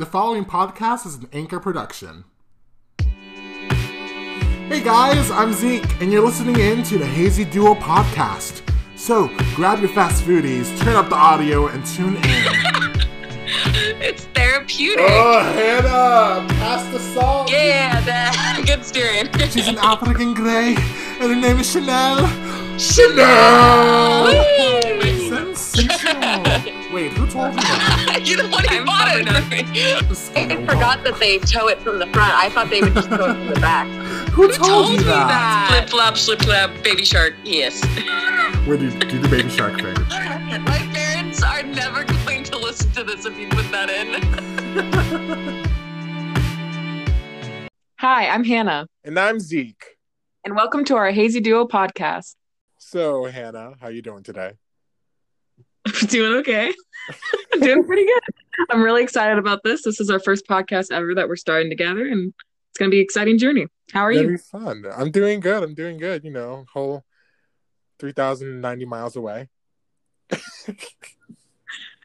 The following podcast is an Anchor production. Hey guys, I'm Zeke, and you're listening in to the Hazy Duo podcast. So grab your fast foodies, turn up the audio, and tune in. it's therapeutic. oh, Hannah, pass the salt. Yeah, that good steering. She's an African Grey, and her name is Chanel. Chanel. Sensational. Wait, who told you that? you the one who bought it for me. I forgot that they tow it from the front. I thought they would just tow it from the back. Who, told, you that? Flip flop, slip flop, baby shark. Yes. Where do, you do the baby shark thing? My parents are never going to listen to this if you put that in. Hi, I'm Hannah, And I'm Zeke. and welcome to our Hazy Duo podcast. So, Hannah, how are you doing today? Doing okay. I'm doing pretty good. I'm really excited about this. This is our first podcast ever that we're starting together, and it's going to be an exciting journey. How are Gonna you? be fun. I'm doing good. I'm doing good. You know, whole three thousand ninety miles away.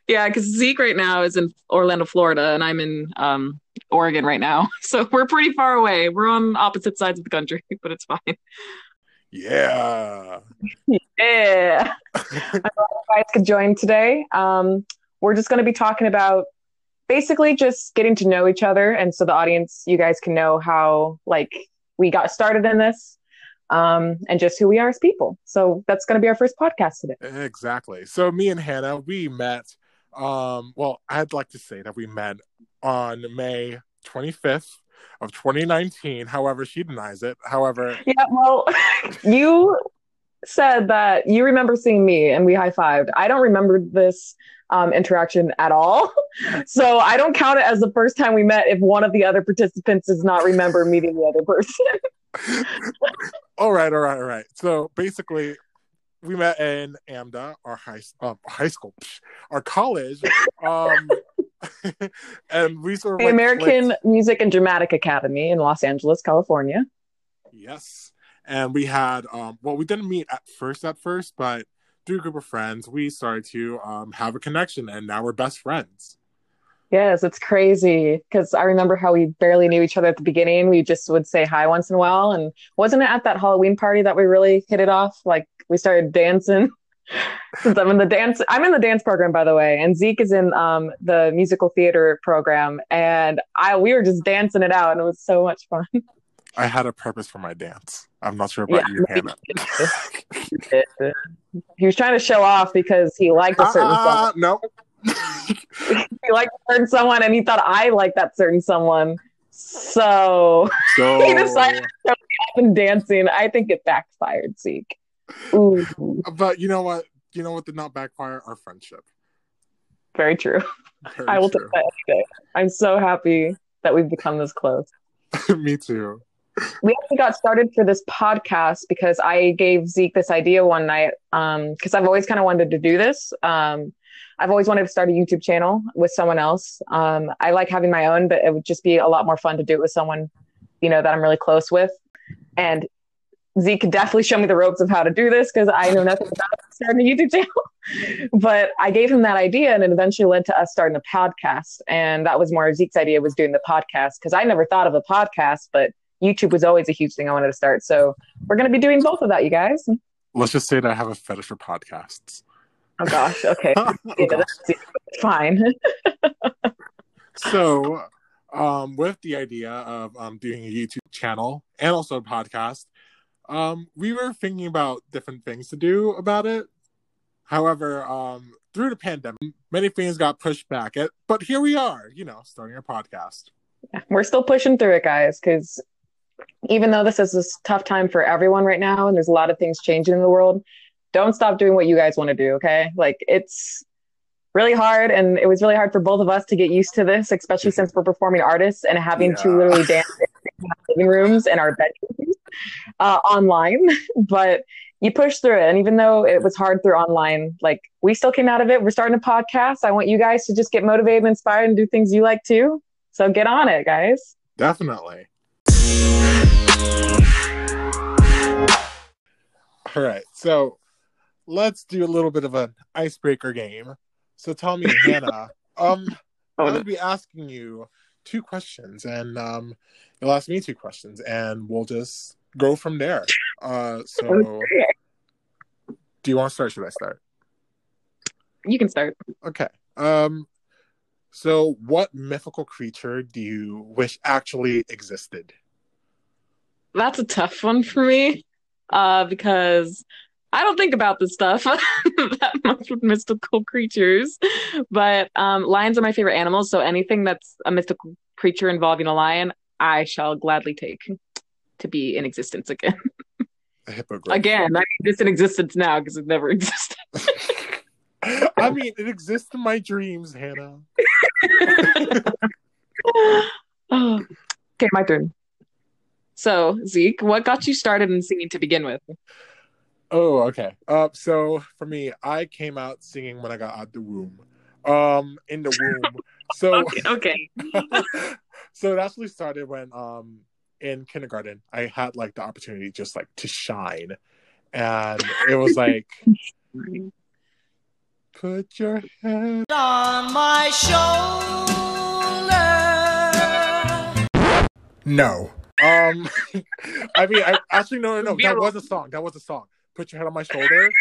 Yeah, because Zeke right now is in Orlando, Florida, and I'm in um, Oregon right now. So we're pretty far away. We're on opposite sides of the country, but it's fine. Yeah. Yeah. I'm glad you guys could join today. Um, we're just going to be talking about basically just getting to know each other, and so the audience, you guys can know how like we got started in this, um, and just who we are as people. So that's going to be our first podcast today. Exactly. So me and Hannah, we met. Um, well, I'd like to say that we met on May 25th of 2019. However, she denies it. However, Yeah. Well, you said that you remember seeing me, and we high fived. I don't remember this. Um, interaction at all. So I don't count it as the first time we met if one of the other participants does not remember meeting the other person. all right, all right, all right. So basically, we met in AMDA, our high uh, high school, our college, um, and we sort of the like American clicked. Music and Dramatic Academy in Los Angeles, California. Yes, and we had um, well, we didn't meet at first, at first, but through a group of friends, we started to um, have a connection, and now we're best friends. Yes, it's crazy because I remember how we barely knew each other at the beginning. We just would say hi once in a while, and wasn't it at that Halloween party that we really hit it off? Like we started dancing. Since I'm in the dance, I'm in the dance program, by the way, and Zeke is in um, the musical theater program, and I we were just dancing it out, and it was so much fun. I had a purpose for my dance. I'm not sure about Yeah. you, Hannah. he was trying to show off because he liked a certain song. Ah, no. he liked a certain someone and he thought I liked that certain someone. So so he decided to show me up and dancing. I think it backfired, Zeke. But you know what? You know what did not backfire? Our friendship. very true. Very I will true. take that any day. I'm so happy that we've become this close. Me too. We actually got started for this podcast because I gave Zeke this idea one night. Um, because I've always kind of wanted to do this. Um, I've always wanted to start a YouTube channel with someone else. Um, I like having my own, but it would just be a lot more fun to do it with someone, you know, that I'm really close with. And Zeke could definitely show me the ropes of how to do this because I know nothing about starting a YouTube channel. but I gave him that idea, and it eventually led to us starting a podcast. And that was more Zeke's idea was doing the podcast because I never thought of a podcast, but YouTube was always a huge thing I wanted to start. So we're going to be doing both of that, you guys. Let's just say that I have a fetish for podcasts. Oh gosh, okay, yeah, that's fine. so, um, with the idea of um, doing a YouTube channel and also a podcast, um, we were thinking about different things to do about it. However, um, through the pandemic, many things got pushed back. It, but here we are, you know, starting our podcast. we're still pushing through it, guys, because even though this is a tough time for everyone right now, and there's a lot of things changing in the world, don't stop doing what you guys want to do. Okay, like it's really hard, and it was really hard for both of us to get used to this, especially since we're performing artists and having to literally dance in our living rooms and our bedrooms uh, online. but you push through it, and even though it was hard through online, like we still came out of it. We're starting a podcast. I want you guys to just get motivated and inspired and do things you like too. So get on it, guys. Definitely. All right, so let's do a little bit of an icebreaker game. So tell me, Hannah, um, Oh, I no. would be asking you two questions, and um, you'll ask me two questions, and we'll just go from there. Uh, so, Okay. do you want to start? Should I start? You can start. Okay. Um, so, what mythical creature do you wish actually existed? That's a tough one for me, uh, because I don't think about this stuff that much with mystical creatures. But um, lions are my favorite animals, so anything that's a mystical creature involving a lion, I shall gladly take to be in existence again. A hippogriff. Again, I mean, it's in existence now because it never existed. I mean, it exists in my dreams, Hannah. Oh. Okay, my turn. So, Zeke, what got you started in singing to begin with? Oh, okay. Uh, so for me, I came out singing when I got out the womb. Um, in the womb. So, Okay, okay. so it actually started when um in kindergarten I had like the opportunity just like to shine, and it was like put your head on my shoulder. No. Um, I mean, I actually no, no, no. That was a song. That was a song. Put your head on my shoulder.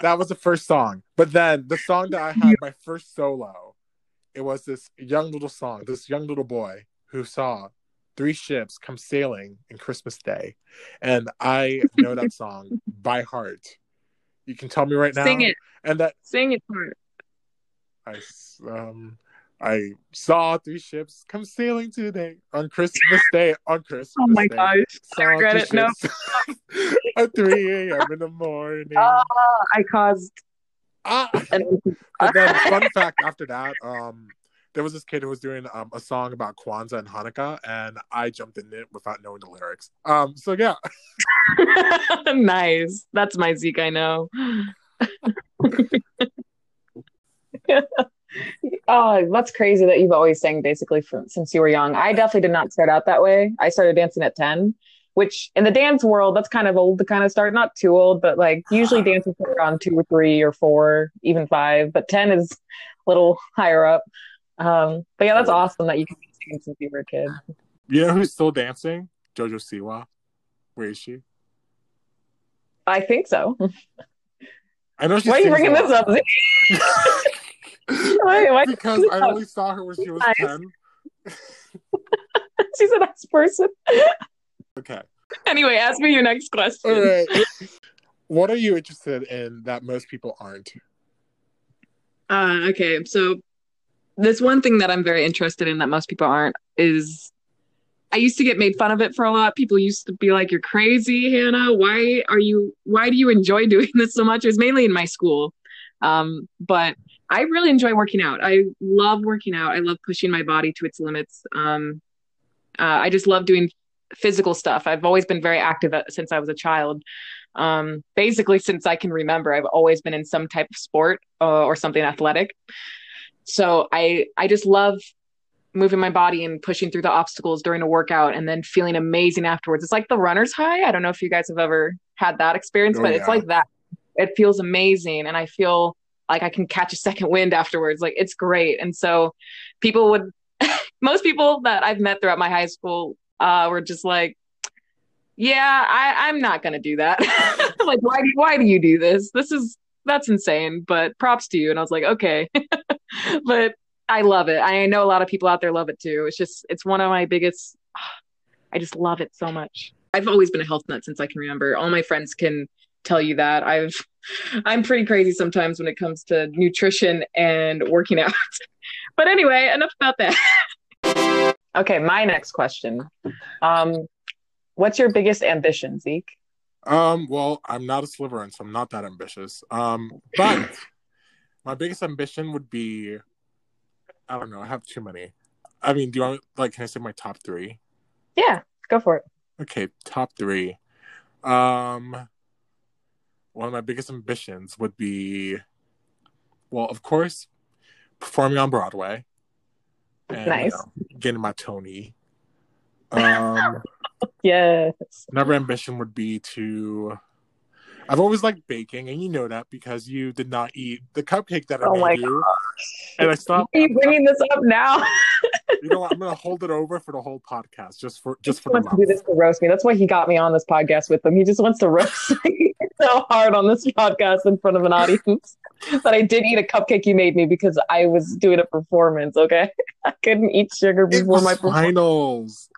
that was the first song. But then the song that I had my first solo, it was this young little song. This young little boy who saw three ships come sailing in Christmas Day, and I know that song by heart. You can tell me right now. Sing it. And that Sing it for it. I um I saw three ships come sailing today on Christmas Day. On Christmas Oh my Day. gosh. I regret it. No. at three a.m. in the morning. Ah, I caused Ah. an And then, fun fact after that, um, there was this kid who was doing um, a song about Kwanzaa and Hanukkah, and I jumped in it without knowing the lyrics. Um, so yeah, nice. That's my Zeke, I know. oh, that's crazy that you've always sang basically from since you were young. I definitely did not start out that way. I started dancing at 10, which in the dance world, that's kind of old to kind of start. Not too old, but like usually dances are around two or three or four, even five, but 10 is a little higher up. Um, but yeah, that's awesome that you can be singing since you were a kid. you know who's still dancing? Jojo Siwa. Where is she? I think so. I know she's. Why are you bringing this up? Why- why- because I only saw her when she was Nice. ten. She's a nice person. Okay. Anyway, ask me your next question. All right. what are you interested in that most people aren't? Uh, okay, so this one thing that I'm very interested in that most people aren't is I used to get made fun of it for a lot. People used to be like, "You're crazy, Hannah. Why are you? Why do you enjoy doing this so much?" It was mainly in my school, um, but I really enjoy working out. I love working out. I love pushing my body to its limits. Um, uh, I just love doing physical stuff. I've always been very active uh, since I was a child. Um, basically, since I can remember, I've always been in some type of sport uh, or something athletic. So I I just love moving my body and pushing through the obstacles during a workout and then feeling amazing afterwards. It's like the runner's high. I don't know if you guys have ever had that experience, Oh, but it's like that. It feels amazing and I feel like I can catch a second wind afterwards. Like it's great. And so people would most people that I've met throughout my high school uh were just like yeah, I, I'm not gonna do that. like, why? Why do you do this? This is that's insane. But props to you. And I was like, okay, but I love it. I know a lot of people out there love it too. It's just it's one of my biggest. I just love it so much. I've always been a health nut since I can remember. All my friends can tell you that. I've I'm pretty crazy sometimes when it comes to nutrition and working out. but anyway, enough about that. okay, my next question. Um, what's your biggest ambition, Zeke? Um, well, I'm not a Slytherin, so I'm not that ambitious. Um, but my biggest ambition would be, I don't know, I have too many. I mean, do you want like can I say my top three? Yeah, go for it. Okay, top three. Um, one of my biggest ambitions would be, well, of course, performing on Broadway. And, you Nice. know, getting my Tony. Um, Yes. another ambition would be to I've always liked baking, and you know that because you did not eat the cupcake that I Oh made you. And I stopped. Are you bringing this up now? you know what? I'm gonna hold it over for the whole podcast, just for just he for wants to do this to roast me. That's why he got me on this podcast with him. He just wants to roast me so hard on this podcast in front of an audience. But I did eat a cupcake you made me because I was doing a performance. Okay, I couldn't eat sugar before my performance. finals.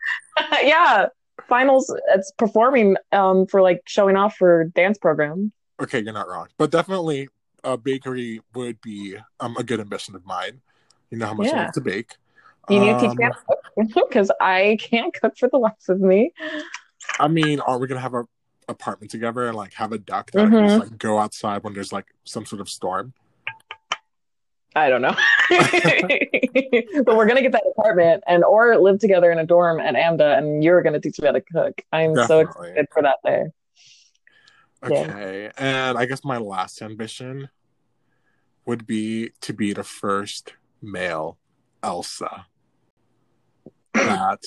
yeah, finals. It's performing um for like showing off for dance program. Okay, you're not wrong, but definitely a bakery would be um a good ambition of mine. You know how much I Yeah. love to bake. You need to teach Um, me how to cook because I can't cook for the life of me. I mean, are we gonna have a apartment together and like have a duck that I can Mm-hmm. just like go outside when there's like some sort of storm? I don't know. but we're gonna get that apartment and or live together in a dorm at AMDA and you're gonna teach me how to cook. I'm so excited for that day. Yeah. Okay, and I guess my last ambition would be to be the first male Elsa. That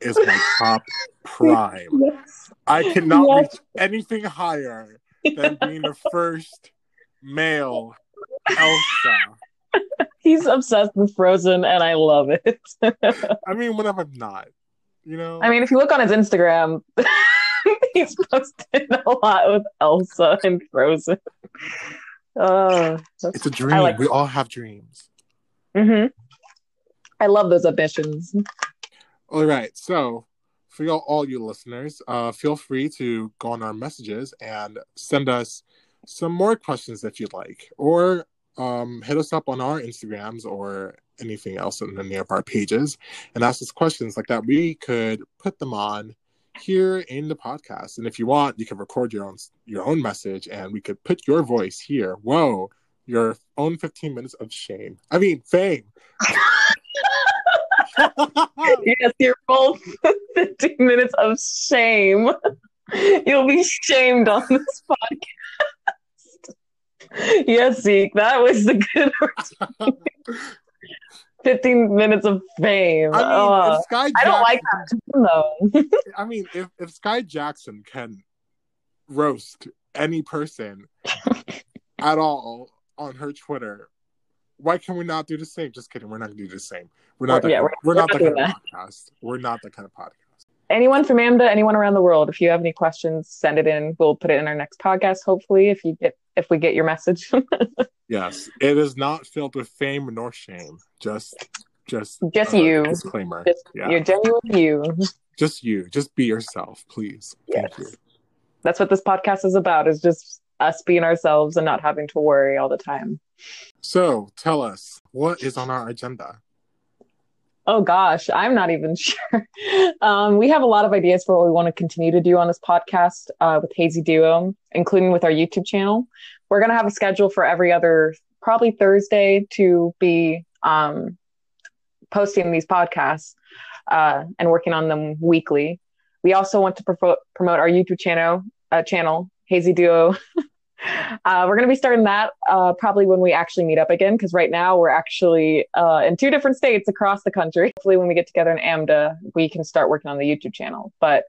is my top prime. Yes. I cannot Yes. reach anything higher than being the first male Elsa. He's obsessed with Frozen and I love it. I mean, when am I not? You know, I mean, if you look on his Instagram, he's posted a lot with Elsa and Frozen. Oh, it's a dream. like- we all have dreams. hmm I love those ambitions. All right. So, for y'all, all you listeners, uh, feel free to go on our messages and send us some more questions if you'd like, or um, hit us up on our Instagrams or anything else in any of our pages and ask us questions like that. We could put them on here in the podcast, and if you want, you can record your own your own message, and we could put your voice here. Whoa. Your own 15 minutes of shame. I mean, fame. Yes, you're both 15 minutes of shame. You'll be shamed on this podcast. Yes, Zeke, that was the good 15 minutes of fame. I mean, if Skai I don't like Jackson- that though. I mean, if if Skai Jackson can roast any person at all on her Twitter, why can we not do the same? Just kidding. We're not gonna do the same. We're not. We're- that yeah, kind, we're- we're, not we're that not kind of podcast. We're not that kind of podcast. Anyone from AMDA, anyone around the world, if you have any questions, send it in. We'll put it in our next podcast, hopefully, if you get if we get your message. Yes, it is not filled with fame nor shame. Just, just, Just uh, you. Disclaimer. Just yeah, your genuine you. just you. Just be yourself, please. Thank Yes. you. That's what this podcast is about, is just us being ourselves and not having to worry all the time. So, tell us what is on our agenda. Oh gosh, I'm not even sure. Um, we have a lot of ideas for what we want to continue to do on this podcast uh, with Hazy Duo, including with our YouTube channel. We're going to have a schedule for every other, probably Thursday, to be um, posting these podcasts uh, and working on them weekly. We also want to provo- promote our YouTube channel, uh, channel Hazy Duo. Uh, we're going to be starting that uh, probably when we actually meet up again, because right now we're actually uh, in two different states across the country. Hopefully, when we get together in AMDA, we can start working on the YouTube channel. But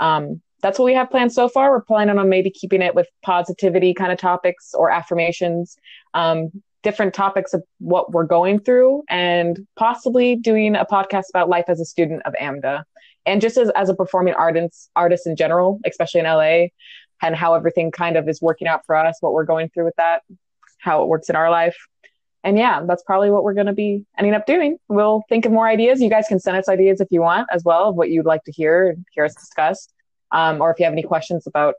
um, that's what we have planned so far. We're planning on maybe keeping it with positivity kind of topics or affirmations, um, different topics of what we're going through, and possibly doing a podcast about life as a student of AMDA. And just as, as a performing artist, artist in general, especially in LA, and how everything kind of is working out for us, what we're going through with that, how it works in our life. And yeah, that's probably what we're going to be ending up doing. We'll think of more ideas. You guys can send us ideas if you want as well of what you'd like to hear and hear us discuss. Um, or if you have any questions about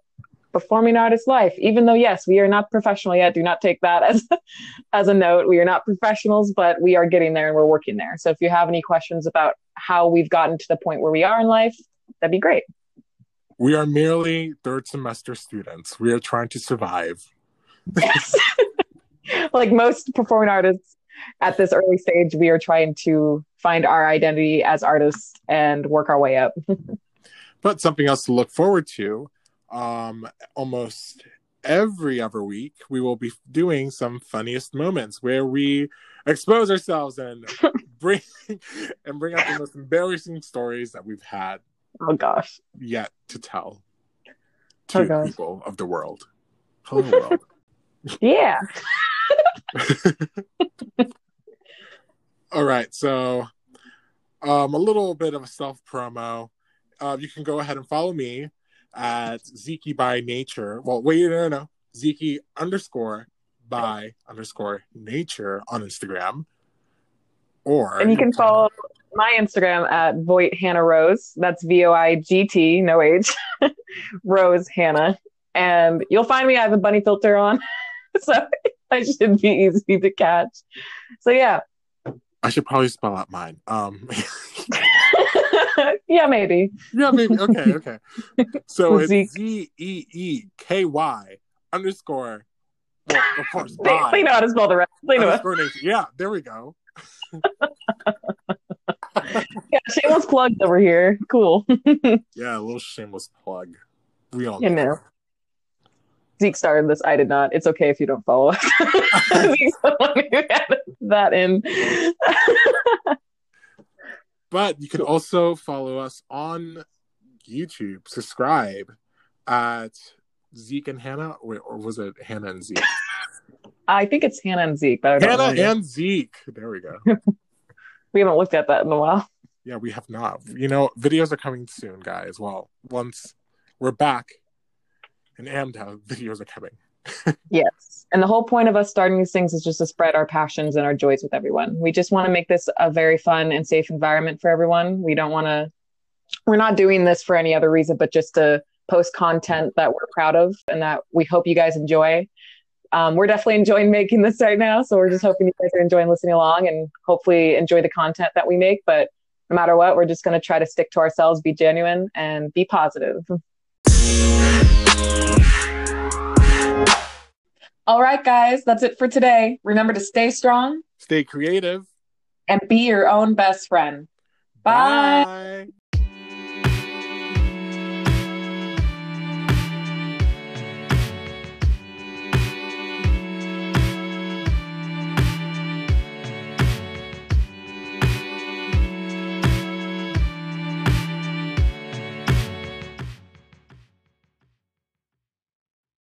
performing artist life, even though, yes, we are not professional yet. Do not take that as, as a note. We are not professionals, but we are getting there and we're working there. So if you have any questions about how we've gotten to the point where we are in life, that'd be great. We are merely third semester students. We are trying to survive. Like most performing artists at this early stage, we are trying to find our identity as artists and work our way up. But something else to look forward to. Um, almost every other week, we will be doing some funniest moments where we expose ourselves and bring and bring out the most embarrassing stories that we've had oh gosh. yet to tell Oh, to gosh. people of the world. Hello world. Yeah. All right, so um, a little bit of a self promo. Uh, you can go ahead and follow me at Zeke by Nature. Well, wait, no, no, no. Zeke underscore by underscore nature on Instagram. Or And you can follow my Instagram at Voigt Hannah Rose. That's V O I G T, no H, Rose Hannah. And you'll find me. I have a bunny filter on, so I should be easy to catch. So yeah, I should probably spell out mine. Um, yeah, maybe. yeah, maybe. Okay, okay. So Zeke. it's Z E E K Y underscore. Well, of course, They, they know how to spell the rest. They know. Yeah, there we go. Yeah, shameless plugs over here. Cool. Yeah, a little shameless plug. We all You know. Zeke started this. I did not. It's okay if you don't follow us. Zeke's the one who added that in. But you can also follow us on YouTube. Subscribe at Zeke and Hannah, or, or was it Hannah and Zeke? I think it's Hannah and Zeke, but Hannah and Zeke. There we go. We haven't looked at that in a while. Yeah, we have not. You know, videos are coming soon, guys. Well, once we're back in Amda, videos are coming. Yes. And the whole point of us starting these things is just to spread our passions and our joys with everyone. We just want to make this a very fun and safe environment for everyone. We don't want to, we're not doing this for any other reason, but just to post content that we're proud of and that we hope you guys enjoy. Um, we're definitely enjoying making this right now. So we're just hoping you guys are enjoying listening along and hopefully enjoy the content that we make. But no matter what, we're just going to try to stick to ourselves, be genuine, and be positive. All right, guys, that's it for today. Remember to stay strong Stay creative. and be your own best friend. Bye. Bye.